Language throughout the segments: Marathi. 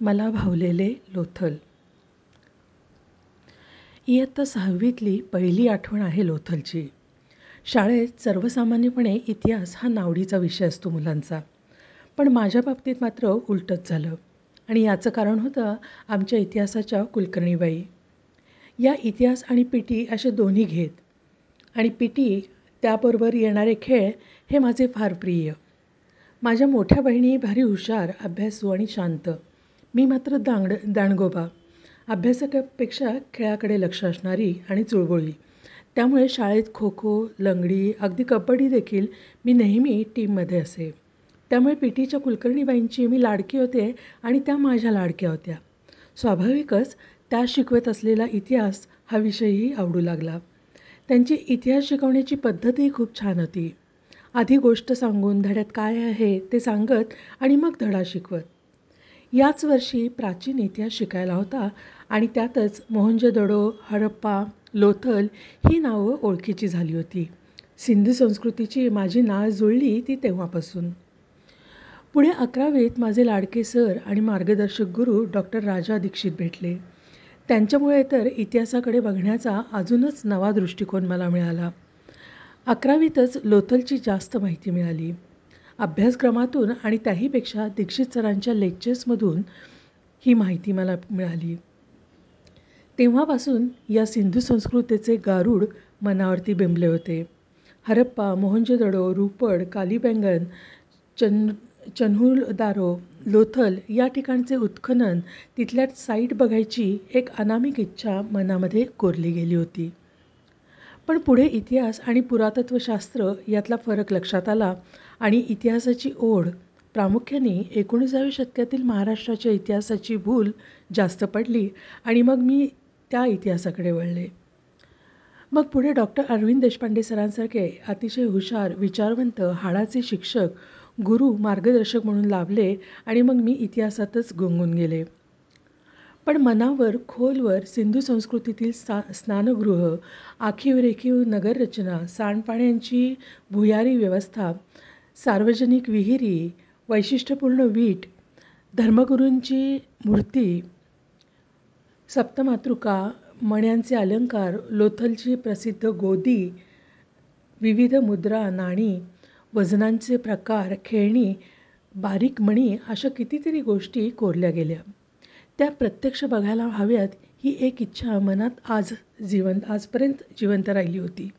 मला भावलेले लोथल. इयत्ता सहावीतली पहिली आठवण आहे लोथलची. शाळेत सर्वसामान्यपणे इतिहास हा नावडीचा विषय असतो मुलांचा. पण माझ्या बाबतीत मात्र उलटच झालं. आणि याचं कारण होतं आमच्या इतिहासाच्या कुलकर्णीबाई. या इतिहास आणि पी टी असे दोन्ही घेत. आणि पी टी त्याबरोबर येणारे खेळ हे माझे फार प्रिय. माझ्या मोठ्या बहिणी भारी हुशार अभ्यासू आणि शांत. मी मात्र दांगड दांडगोबा. अभ्यासापेक्षा खेळाकडे लक्ष असणारी आणि चुळबुळी. त्यामुळे शाळेत खो खो लंगडी अगदी कबड्डी देखील मी नेहमी टीममध्ये असे. त्यामुळे पी टीच्या कुलकर्णीबाईंची मी लाडकी होते आणि त्या माझ्या लाडक्या होत्या. स्वाभाविकच त्या शिकवत असलेला इतिहास हा विषयही आवडू लागला. त्यांची इतिहास शिकवण्याची पद्धतही खूप छान होती. आधी गोष्ट सांगून धड्यात काय आहे ते सांगत आणि मग धडा शिकवत. याच वर्षी प्राचीन इतिहास शिकायला होता आणि त्यातच मोहंजोदडो हडप्पा लोथल ही नावं ओळखीची झाली होती. सिंधू संस्कृतीची माझी नाळ जुळली ती तेव्हापासून. पुढे अकरावीत माझे लाडके सर आणि मार्गदर्शक गुरु डॉक्टर राजा दीक्षित भेटले. त्यांच्यामुळे तर इतिहासाकडे बघण्याचा अजूनच नवा दृष्टिकोन मला मिळाला. अकरावीतच लोथलची जास्त माहिती मिळाली. अभ्यासक्रमातून आणि त्याहीपेक्षा दीक्षित सरांच्या लेक्चर्समधून ही माहिती मला मिळाली. तेव्हापासून या सिंधू संस्कृतीचे गारूड मनावरती बिंबले होते. हरप्पा मोहनजोदडो रूपड कालीबेंगन चन चन्हुलदारो लोथल या ठिकाणचे उत्खनन तिथल्या साईट बघायची एक अनामिक इच्छा मनामध्ये कोरली गेली होती. पण पुढे इतिहास आणि पुरातत्वशास्त्र यातला फरक लक्षात आला आणि इतिहासाची ओढ. प्रामुख्याने एकोणीसाव्या शतकातील महाराष्ट्राच्या इतिहासाची भूल जास्त पडली आणि मग मी त्या इतिहासाकडे वळले. मग पुढे डॉक्टर अरविंद देशपांडे सरांसारखे अतिशय हुशार विचारवंत हाडाचे शिक्षक गुरु मार्गदर्शक म्हणून लाभले आणि मग मी इतिहासातच गुंगून गेले. पण मनावर खोलवर सिंधू संस्कृतीतील सा स्नानगृह आखीव रेखीव नगररचना सांडपाण्यांची भुयारी व्यवस्था सार्वजनिक विहिरी वैशिष्ट्यपूर्ण वीट धर्मगुरूंची मूर्ती सप्तमातृका मण्यांचे अलंकार लोथलची प्रसिद्ध गोदी विविध मुद्रा नाणी वजनांचे प्रकार खेळणी बारीक मणी अशा कितीतरी गोष्टी कोरल्या गेल्या. त्या प्रत्यक्ष बघायला हव्यात ही एक इच्छा मनात आज जिवंत आजपर्यंत जिवंत राहिली होती.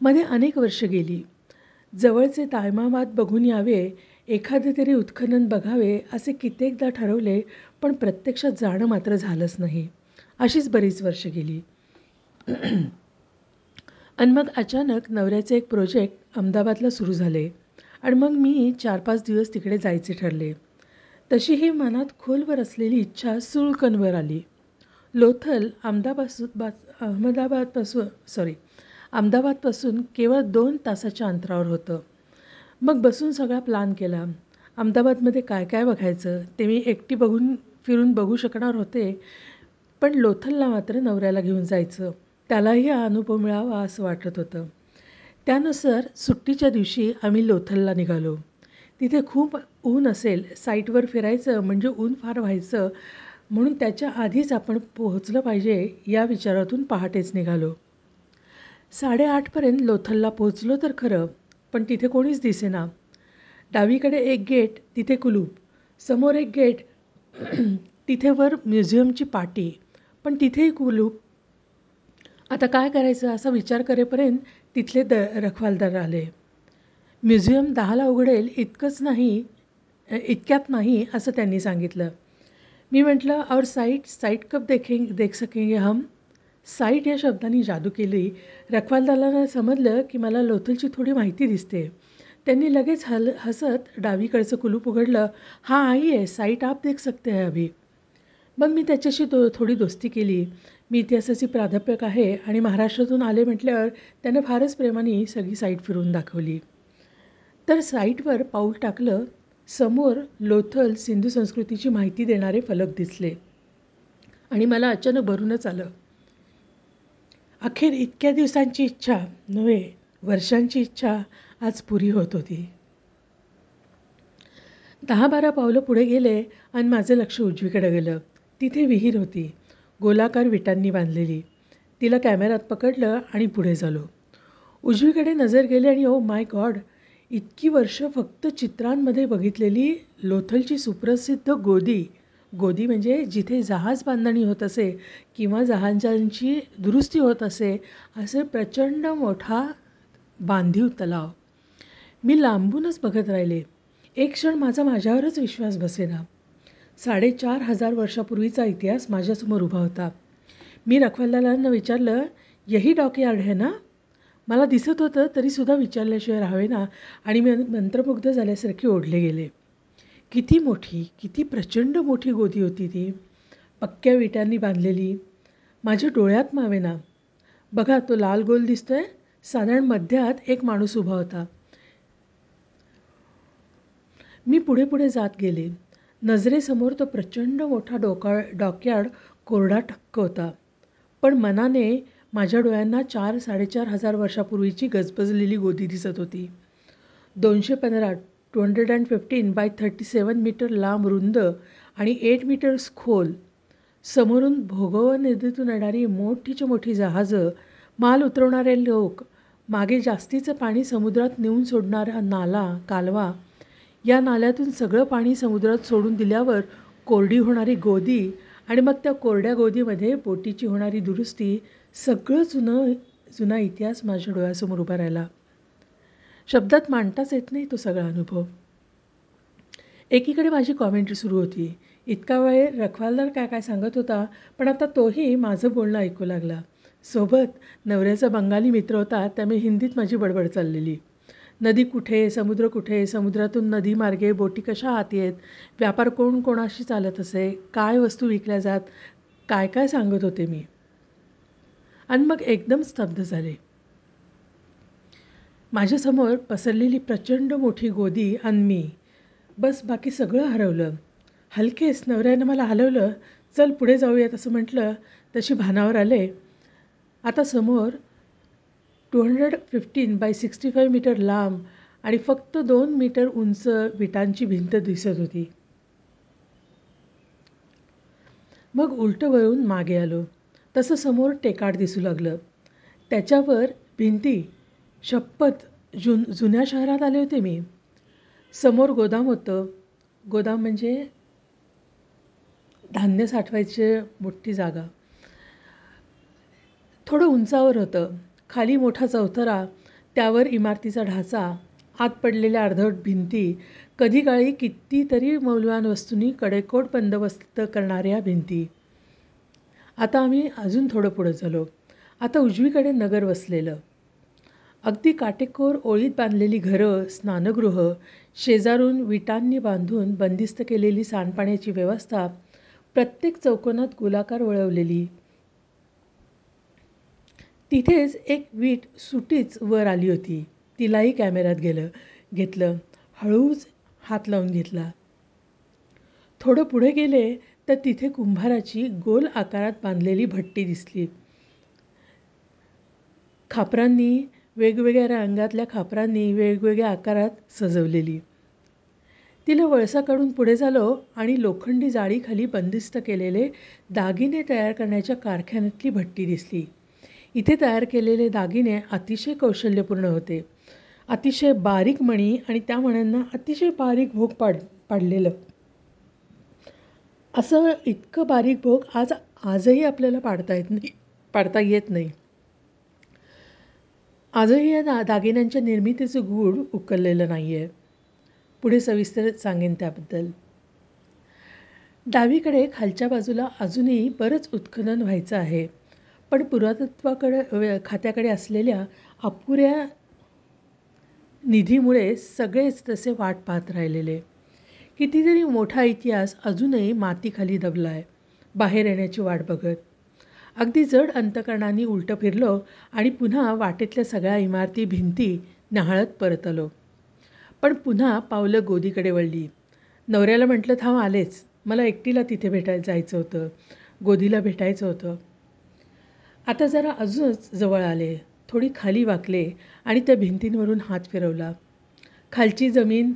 मध्ये अनेक वर्ष गेली. जवळचे ताळमामात बघून यावे एखादे तरी उत्खनन बघावे असे कित्येकदा ठरवले पण प्रत्यक्षात जाणं मात्र झालंच नाही. अशीच बरीच वर्ष गेली. आणि मग अचानक नवऱ्याचे एक प्रोजेक्ट अहमदाबादला सुरू झाले आणि मग मी चार पाच दिवस तिकडे जायचे ठरले. तशी ही मनात खोलवर असलेली इच्छा सुळकनवर आली. लोथल अहमदाबाद अहमदाबादपासून सॉरी अहमदाबादपासून केवळ दोन तासाच्या अंतरावर होतं. मग बसून सगळा प्लान केला. अहमदाबादमध्ये काय काय बघायचं ते मी एकटी बघून फिरून बघू शकणार होते पण लोथलला मात्र नवऱ्याला घेऊन जायचं. त्यालाही हा अनुभव मिळावा असं वाटत होतं. त्यानुसार सुट्टीच्या दिवशी आम्ही लोथलला निघालो. तिथे खूप ऊन असेल साईटवर फिरायचं म्हणजे ऊन फार व्हायचं म्हणून त्याच्या आधीच आपण पोहोचलं पाहिजे या विचारातून पहाटेच निघालो. साडेआठपर्यंत लोथलला पोहोचलो तर खरं पण तिथे कोणीच दिसेना. डावीकडे एक गेट तिथे कुलूप. समोर एक गेट तिथे वर म्युझियमची पाटी. पण तिथेही कुलूप. आता काय करायचं असा विचार करेपर्यंत तिथले द रखवालदार आले. म्युझियम दहाला उघडेल इतकंच नाही इतक्यात नाही असं त्यांनी सांगितलं. मी म्हटलं और साईट साईट कब देखेंगे देख सकेंगे हम. साईट या शब्दांनी जादू केली. रखवालदाराला समजलं की मला लोथलची थोडी माहिती दिसते. त्यांनी लगेच हल हसत डावीकडचं कुलूप उघडलं. हा आई आहे. साईट आप देख सकते आहे अभी. मग मी त्याच्याशी दो थोडी दोस्ती केली. मी इतिहासाची प्राध्यापक आहे आणि महाराष्ट्रातून आले म्हटल्यावर त्यानं फारच प्रेमाने सगळी साईट फिरून दाखवली. तर साईटवर पाऊल टाकलं. समोर लोथल सिंधू संस्कृतीची माहिती देणारे फलक दिसले. आणि मला अचानक भरूनच आलं. अखेर इतक्या दिवसांची इच्छा नव्हे वर्षांची इच्छा आज पुरी होत होती. दहा बारा पावलं पुढे गेले आणि माझं लक्ष उजवीकडे गेलं. तिथे विहीर होती. गोलाकार विटांनी बांधलेली. तिला कॅमेऱ्यात पकडलं आणि पुढे झालो. उजवीकडे नजर गेली आणि ओ माय गॉड इतकी वर्ष फक्त चित्रांमध्ये बघितलेली लोथलची सुप्रसिद्ध गोदी गोदी म्हणजे जिथे जहाज बांधणी होत असे किंवा जहाजांची दुरुस्ती होत असे असे प्रचंड मोठा बांधीव तलाव. मी लांबूनच बघत राहिले. एक क्षण माझा माझ्यावरच विश्वास बसेना. साडेचार हजार वर्षापूर्वीचा इतिहास माझ्यासमोर उभा होता. मी रखवालदारांना विचारलं यही डॉकयार्ड आहे ना? मला दिसत होतं तरीसुद्धा विचारल्याशिवाय राहावे ना? आणि मी मंत्रमुग्ध झाल्यासारखी ओढले गेले. किती मोठी किती प्रचंड मोठी गोदी होती ती. पक्क्या विटांनी बांधलेली. माझ्या डोळ्यात मावेना बघा तो लाल गोल दिसतोय. साधारण मध्यात एक माणूस उभा होता. मी पुढे पुढे जात गेले. नजरेसमोर तो प्रचंड मोठा डोका डॉकयार्ड कोरडा ठक्क होता. पण मनाने माझ्या डोळ्यांना चार साडेचार हजार वर्षापूर्वीची गजबजलेली गोदी दिसत होती. दोनशे पंधरा two hundred and fifteen by thirty seven meter लांब रुंद आणि एट मीटर्स खोल. समोरून भोगव नदीतून येणारी मोठीच्या मोठी जहाजं माल उतरवणारे लोक मागे जास्तीचं पाणी समुद्रात नेऊन सोडणारा नाला कालवा या नाल्यातून सगळं पाणी समुद्रात सोडून दिल्यावर कोरडी होणारी गोदी आणि मग त्या कोरड्या गोदीमध्ये बोटीची होणारी दुरुस्ती सगळं जुनं जुना इतिहास माझ्या डोळ्यासमोर उभा राहिला. शब्दात मांडताच येत नाही तो सगळा अनुभव. एकीकडे माझी कॉमेंट्री सुरू होती. इतका वेळ रखवालदार काय काय सांगत होता पण आता तोही माझं बोलणं ऐकू लागला. सोबत नवऱ्याचा बंगाली मित्र होता त्यामुळे हिंदीत माझी बडबड चाललेली. नदी कुठे समुद्र कुठे समुद्रातून नदी मार्गे बोटी कशा आत आहेत व्यापार कोण कोणाशी चालत असे काय वस्तू विकल्या जात काय काय सांगत होते मी. आणि मग एकदम स्तब्ध झाले. माझ्यासमोर पसरलेली प्रचंड मोठी गोदी आणि मी. बस बाकी सगळं हरवलं. हलकेच नवऱ्यानं मला हलवलं चल पुढे जाऊयात असं म्हटलं. तशी भानावर आले. आता समोर two hundred fifteen by sixty five meter लांब आणि फक्त दोन मीटर उंच विटांची भिंत दिसत होती. मग उलटं वळून मागे आलो. तसं समोर टेकाड दिसू लागलं. त्याच्यावर भिंती शपथ जुन जुन्या शहरात आले होते मी. समोर गोदाम होतं. गोदाम म्हणजे धान्य साठवायचे मोठी जागा. थोडं उंचावर होतं. खाली मोठा चौथरा त्यावर इमारतीचा ढाचा आत पडलेल्या अर्धवट भिंती कधी काळी कितीतरी मौल्यवान वस्तूंनी कडेकोट बंदोबस्त करणाऱ्या भिंती. आता आम्ही अजून थोडं पुढं झालो आता उजवीकडे नगर वसलेलं. अगदी काटेकोर ओळीत बांधलेली घरं स्नानगृह शेजारून विटांनी बांधून बंदिस्त केलेली सांडपाण्याची व्यवस्था प्रत्येक चौकोनात गोलाकार वळवलेली. तिथेच एक वीट सुटीच वर आली होती. तिलाही कॅमेऱ्यात गेलं घेतलं हळूच हात लावून घेतला. थोडं पुढे गेले तर तिथे कुंभाराची गोल आकारात बांधलेली भट्टी दिसली. खापरांनी वेगवेगळ्या रंगातल्या खापरांनी वेगवेगळ्या आकारात सजवलेली. तिला वळसा काढून पुढे झालो आणि लोखंडी जाळीखाली बंदिस्त केलेले दागिने तयार करण्याच्या कारखान्यातली भट्टी दिसली. इथे तयार केलेले दागिने अतिशय कौशल्यपूर्ण होते. अतिशय बारीक मणी आणि त्या मण्यांना अतिशय बारीक भोग पाड पाडलेलं. असं इतकं बारीक भोग आज आजही आपल्याला पाडता येत नाही पाडता येत नाही. आजही या दा दागिन्यांच्या निर्मितीचं गूढ उकललेलं नाही आहे पुढे सविस्तर सांगेन त्याबद्दल. डावीकडे खालच्या बाजूला अजूनही बरंच उत्खनन व्हायचं आहे. पण पुरातत्वाकडे खात्याकडे असलेल्या अपुऱ्या निधीमुळे सगळेच तसे वाट पाहत राहिलेले. कितीतरी मोठा इतिहास अजूनही मातीखाली दबला आहे बाहेर येण्याची वाट बघत. अगदी जड अंतकरणाने उलटं फिरलो आणि पुन्हा वाटेतल्या सगळ्या इमारती भिंती न्याहाळत परत आलो पण पुन्हा पावलं गोदीकडे वळली. नवऱ्याला म्हटलं थांब आलेच. मला एकटीला तिथे भेटाय जायचं होतं. गोदीला भेटायचं होतं. आता जरा अजूनच जवळ आले. थोडी खाली वाकले आणि त्या भिंतींवरून हात फिरवला. खालची जमीन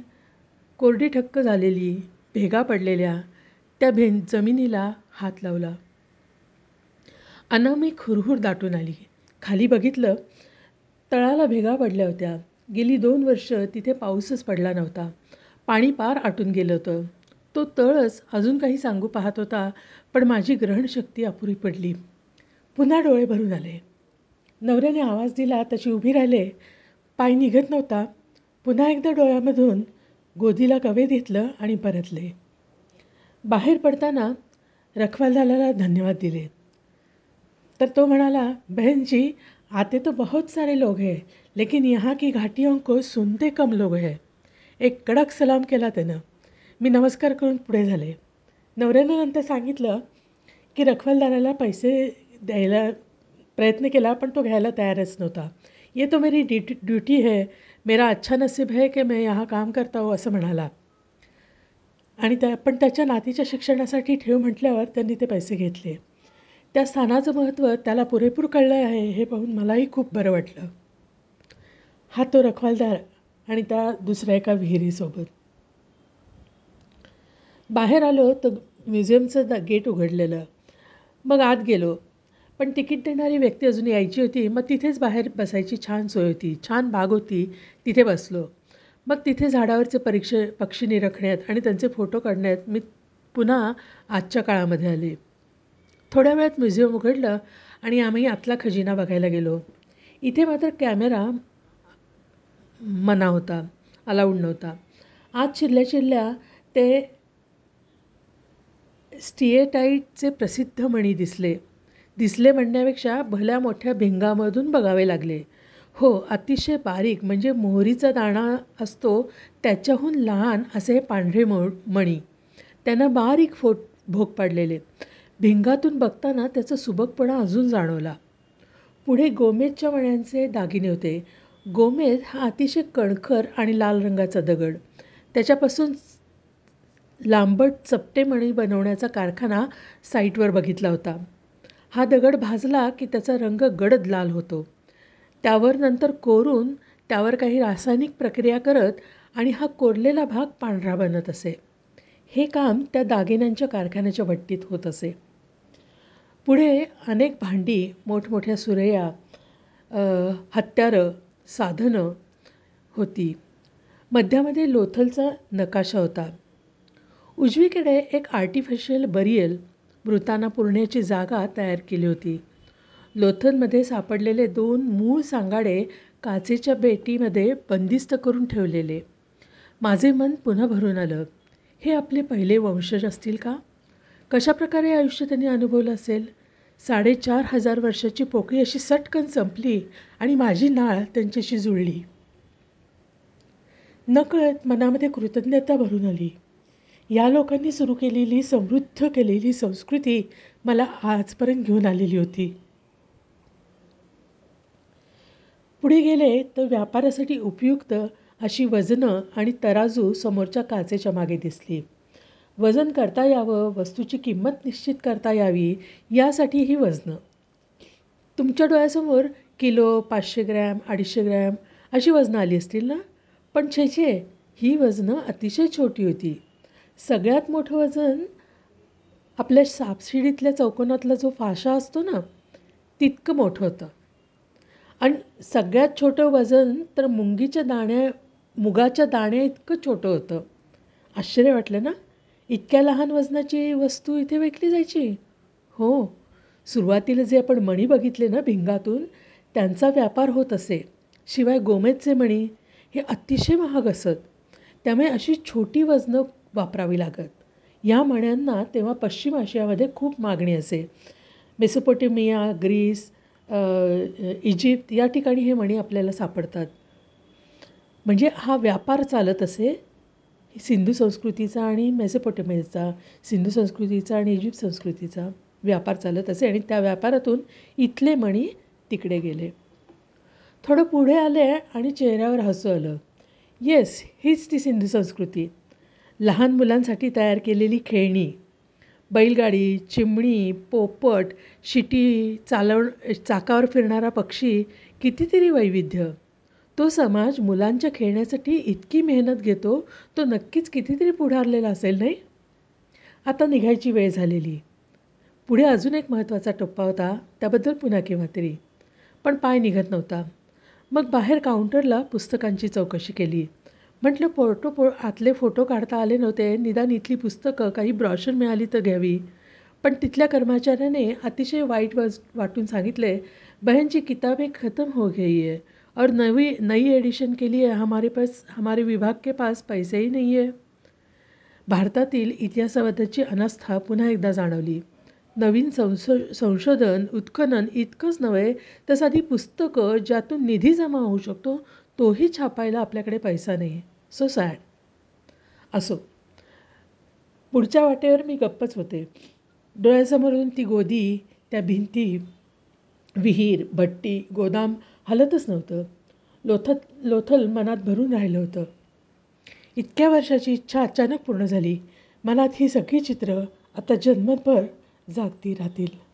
कोरडी ठक्क झालेली भेगा पडलेल्या त्या भिं जमिनीला हात लावला. अनामिक हुरहुर दाटून आली. खाली बघितलं तळाला भेगा पडल्या होत्या. गेली दोन वर्ष तिथे पाऊसच पडला नव्हता. पाणी पार आटून गेलं होतं. तो तळच अजून काही सांगू पाहत होता पण माझी ग्रहणशक्ती अपुरी पडली. पुन्हा डोळे भरून आले. नवऱ्याने आवाज दिला तशी उभी राहिले. पाय निघत नव्हता. पुन्हा एकदा डोळ्यामधून गोदीला कवे घेतलं आणि परतले. बाहेर पडताना रखवालदाराला धन्यवाद दिले. तर तो म्हणाला बहन जी आते तो बहुत सारे लोग हैं लेकिन यहाँ की घाटियों को सुनते कम लोग हैं। एक कडक सलाम केला त्यानं मी नमस्कार करून पुढे झाले. नवऱ्यानं नंतर सांगितलं की रखवालदाराला पैसे द्यायला प्रयत्न केला पण तो घ्यायला तयारच नव्हता. ये तो मेरी ड्युटी ड्युटी है मेरा अच्छा नसीब है की मैं यहाँ काम करता हो असं म्हणाला. आणि त्या पण त्याच्या नातीच्या शिक्षणासाठी ठेव म्हटल्यावर त्यांनी ते पैसे घेतले. त्या स्थानाचं महत्त्व त्याला पुरेपूर कळलं आहे हे पाहून मलाही खूप बरं वाटलं. हा तो रखवालदार आणि त्या दुसऱ्या एका विहिरीसोबत. बाहेर आलो तर म्युझियमचं द गेट उघडलेलं. मग आत गेलो. पण तिकीट देणारी व्यक्ती अजून यायची होती. मग तिथेच बाहेर बसायची छान सोय होती. छान बाग होती. तिथे बसलो. मग तिथे झाडावरचे परीक्षे पक्षी निरखण्यात आणि त्यांचे फोटो काढण्यात मी पुन्हा आजच्या काळामध्ये आले. थोड्या वेळात म्युझियम उघडलं आणि आम्ही आतला खजिना बघायला गेलो. इथे मात्र कॅमेरा मना होता अलाऊड नव्हता. आत शिरल्या शिरल्या ते स्टिएटाईटचे प्रसिद्ध मणी दिसले. दिसले म्हणण्यापेक्षा भल्या मोठ्या भिंगामधून बघावे लागले. हो अतिशय बारीक म्हणजे मोहरीचा दाणा असतो त्याच्याहून लहान असे हे पांढरे मो मणी. त्यानं बारीक फोट भोग पाडलेले. भिंगातून बघताना त्याचा सुबकपणा अजून जाणवला. पुढे गोमेदच्या मण्यांचे दागिने होते. गोमेद हा अतिशय कणखर आणि लाल रंगाचा दगड. त्याच्यापासून लांबट चपटे मणी बनवण्याचा कारखाना साईटवर बघितला होता. हा दगड भाजला की त्याचा रंग गडद लाल होतो. त्यावर नंतर कोरून त्यावर काही रासायनिक प्रक्रिया करत आणि हा कोरलेला भाग पांढरा बनत असे. हे काम त्या दागिन्यांच्या कारखान्याच्या भट्टीत होत असे. पुढे अनेक भांडी मोठमोठ्या सुरया हत्यारं साधनं होती. मध्यामध्ये लोथलचा नकाशा होता. उजवीकडे एक आर्टिफिशियल बरियल मृतांना पुरण्याची जागा तयार केली होती. लोथलमध्ये सापडलेले दोन मूळ सांगाडे काचेच्या बेटीमध्ये बंदिस्त करून ठेवलेले. माझे मन पुन्हा भरून आलं. हे आपले पहिले वंशज असतील का? कशाप्रकारे आयुष्य त्यांनी अनुभवलं असेल? साडेचार हजार वर्षाची पोकळी अशी सटकन संपली आणि माझी नाळ त्यांच्याशी जुळली. नकळत मनामध्ये कृतज्ञता भरून आली. या लोकांनी सुरू केलेली समृद्ध केलेली संस्कृती मला आजपर्यंत घेऊन आलेली होती. पुढे गेले तर व्यापारासाठी उपयुक्त अशी वजनं आणि तराजू समोरच्या काचेच्या मागे दिसली. वजन करता यावं वस्तूची किंमत निश्चित करता यावी यासाठी ही वजनं. तुमच्या डोळ्यासमोर किलो पाचशे ग्रॅम अडीचशे ग्रॅम अशी वजनं आली असतील ना? पण छे छे ही वजनं अतिशय छोटी होती. सगळ्यात मोठं वजन आपल्या सापशिडीतल्या चौकोनातला जो फाशा असतो ना तितकं मोठं होतं. आणि सगळ्यात छोटं वजन तर मुंगीच्या दाण्या मुगाच्या दाण्या इतकं छोटं होतं. आश्चर्य वाटलं ना? इतक्या लहान वजनाची वस्तू इथे विकली जायची? हो. सुरुवातीला जे आपण मणी बघितले ना भिंगातून त्यांचा व्यापार होत असे. शिवाय गोमेदचे मणी हे अतिशय महाग असत. त्यामुळे अशी छोटी वजनं वापरावी लागत. या मण्यांना तेव्हा पश्चिम आशियामध्ये खूप मागणी असे. मेसोपोटेमिया ग्रीस इजिप्त या ठिकाणी हे मणी आपल्याला सापडतात. म्हणजे हा व्यापार चालत असे. सिंधू संस्कृतीचा आणि मेसोपोटेमियाचा सिंधू संस्कृतीचा आणि इजिप्त संस्कृतीचा व्यापार चालत असे आणि त्या व्यापारातून इथले मणी तिकडे गेले. थोडं पुढे आले आणि चेहऱ्यावर हसू आलं. येस हीच ती सिंधू संस्कृती. लहान मुलांसाठी तयार केलेली खेळणी बैलगाडी चिमणी पोपट शिटी चालव चाकावर फिरणारा पक्षी कितीतरी वैविध्य. तो समाज मुलांच्या खेळण्यासाठी इतकी मेहनत घेतो तो नक्कीच कितीतरी पुढारलेला असेल नाही? आता निघायची वेळ झालेली. पुढे अजून एक महत्त्वाचा टप्पा होता त्याबद्दल पुन्हा केव्हा तरी. पण पाय निघत नव्हता. मग बाहेर काउंटरला पुस्तकांची चौकशी केली. म्हटलं फोटो पो आतले फोटो काढता आले नव्हते निदान इथली पुस्तकं काही ब्रॉशर मिळाली तर घ्यावी. पण तिथल्या कर्मचाऱ्याने अतिशय वाईट वाज वाटून सांगितले बहनची किताबे खतम हो गई आहे और नवी नई एडिशन के लिए हमारे पास हमारे विभाग के पास पैसेही नाही आहे भारतातील इतिहासाबद्दलची अनास्था पुन्हा एकदा जाणवली. नवीन संशो संशोधन उत्खनन इतकंच नव्हे तर साधी पुस्तकं ज्यातून निधी जमा होऊ शकतो तोही छापायला आपल्याकडे पैसा नाही. सो सॅड असो. पुढच्या वाटेवर मी गप्पच होते. डोळ्यासमोरून ती गोदी त्या भिंती विहीर भट्टी गोदाम हलतच नव्हतं. लोथत लोथल मनात भरून राहिलं होतं. इतक्या वर्षाची इच्छा अचानक पूर्ण झाली. मनात ही सगळी चित्रं आता जन्मभर जागती राहतील.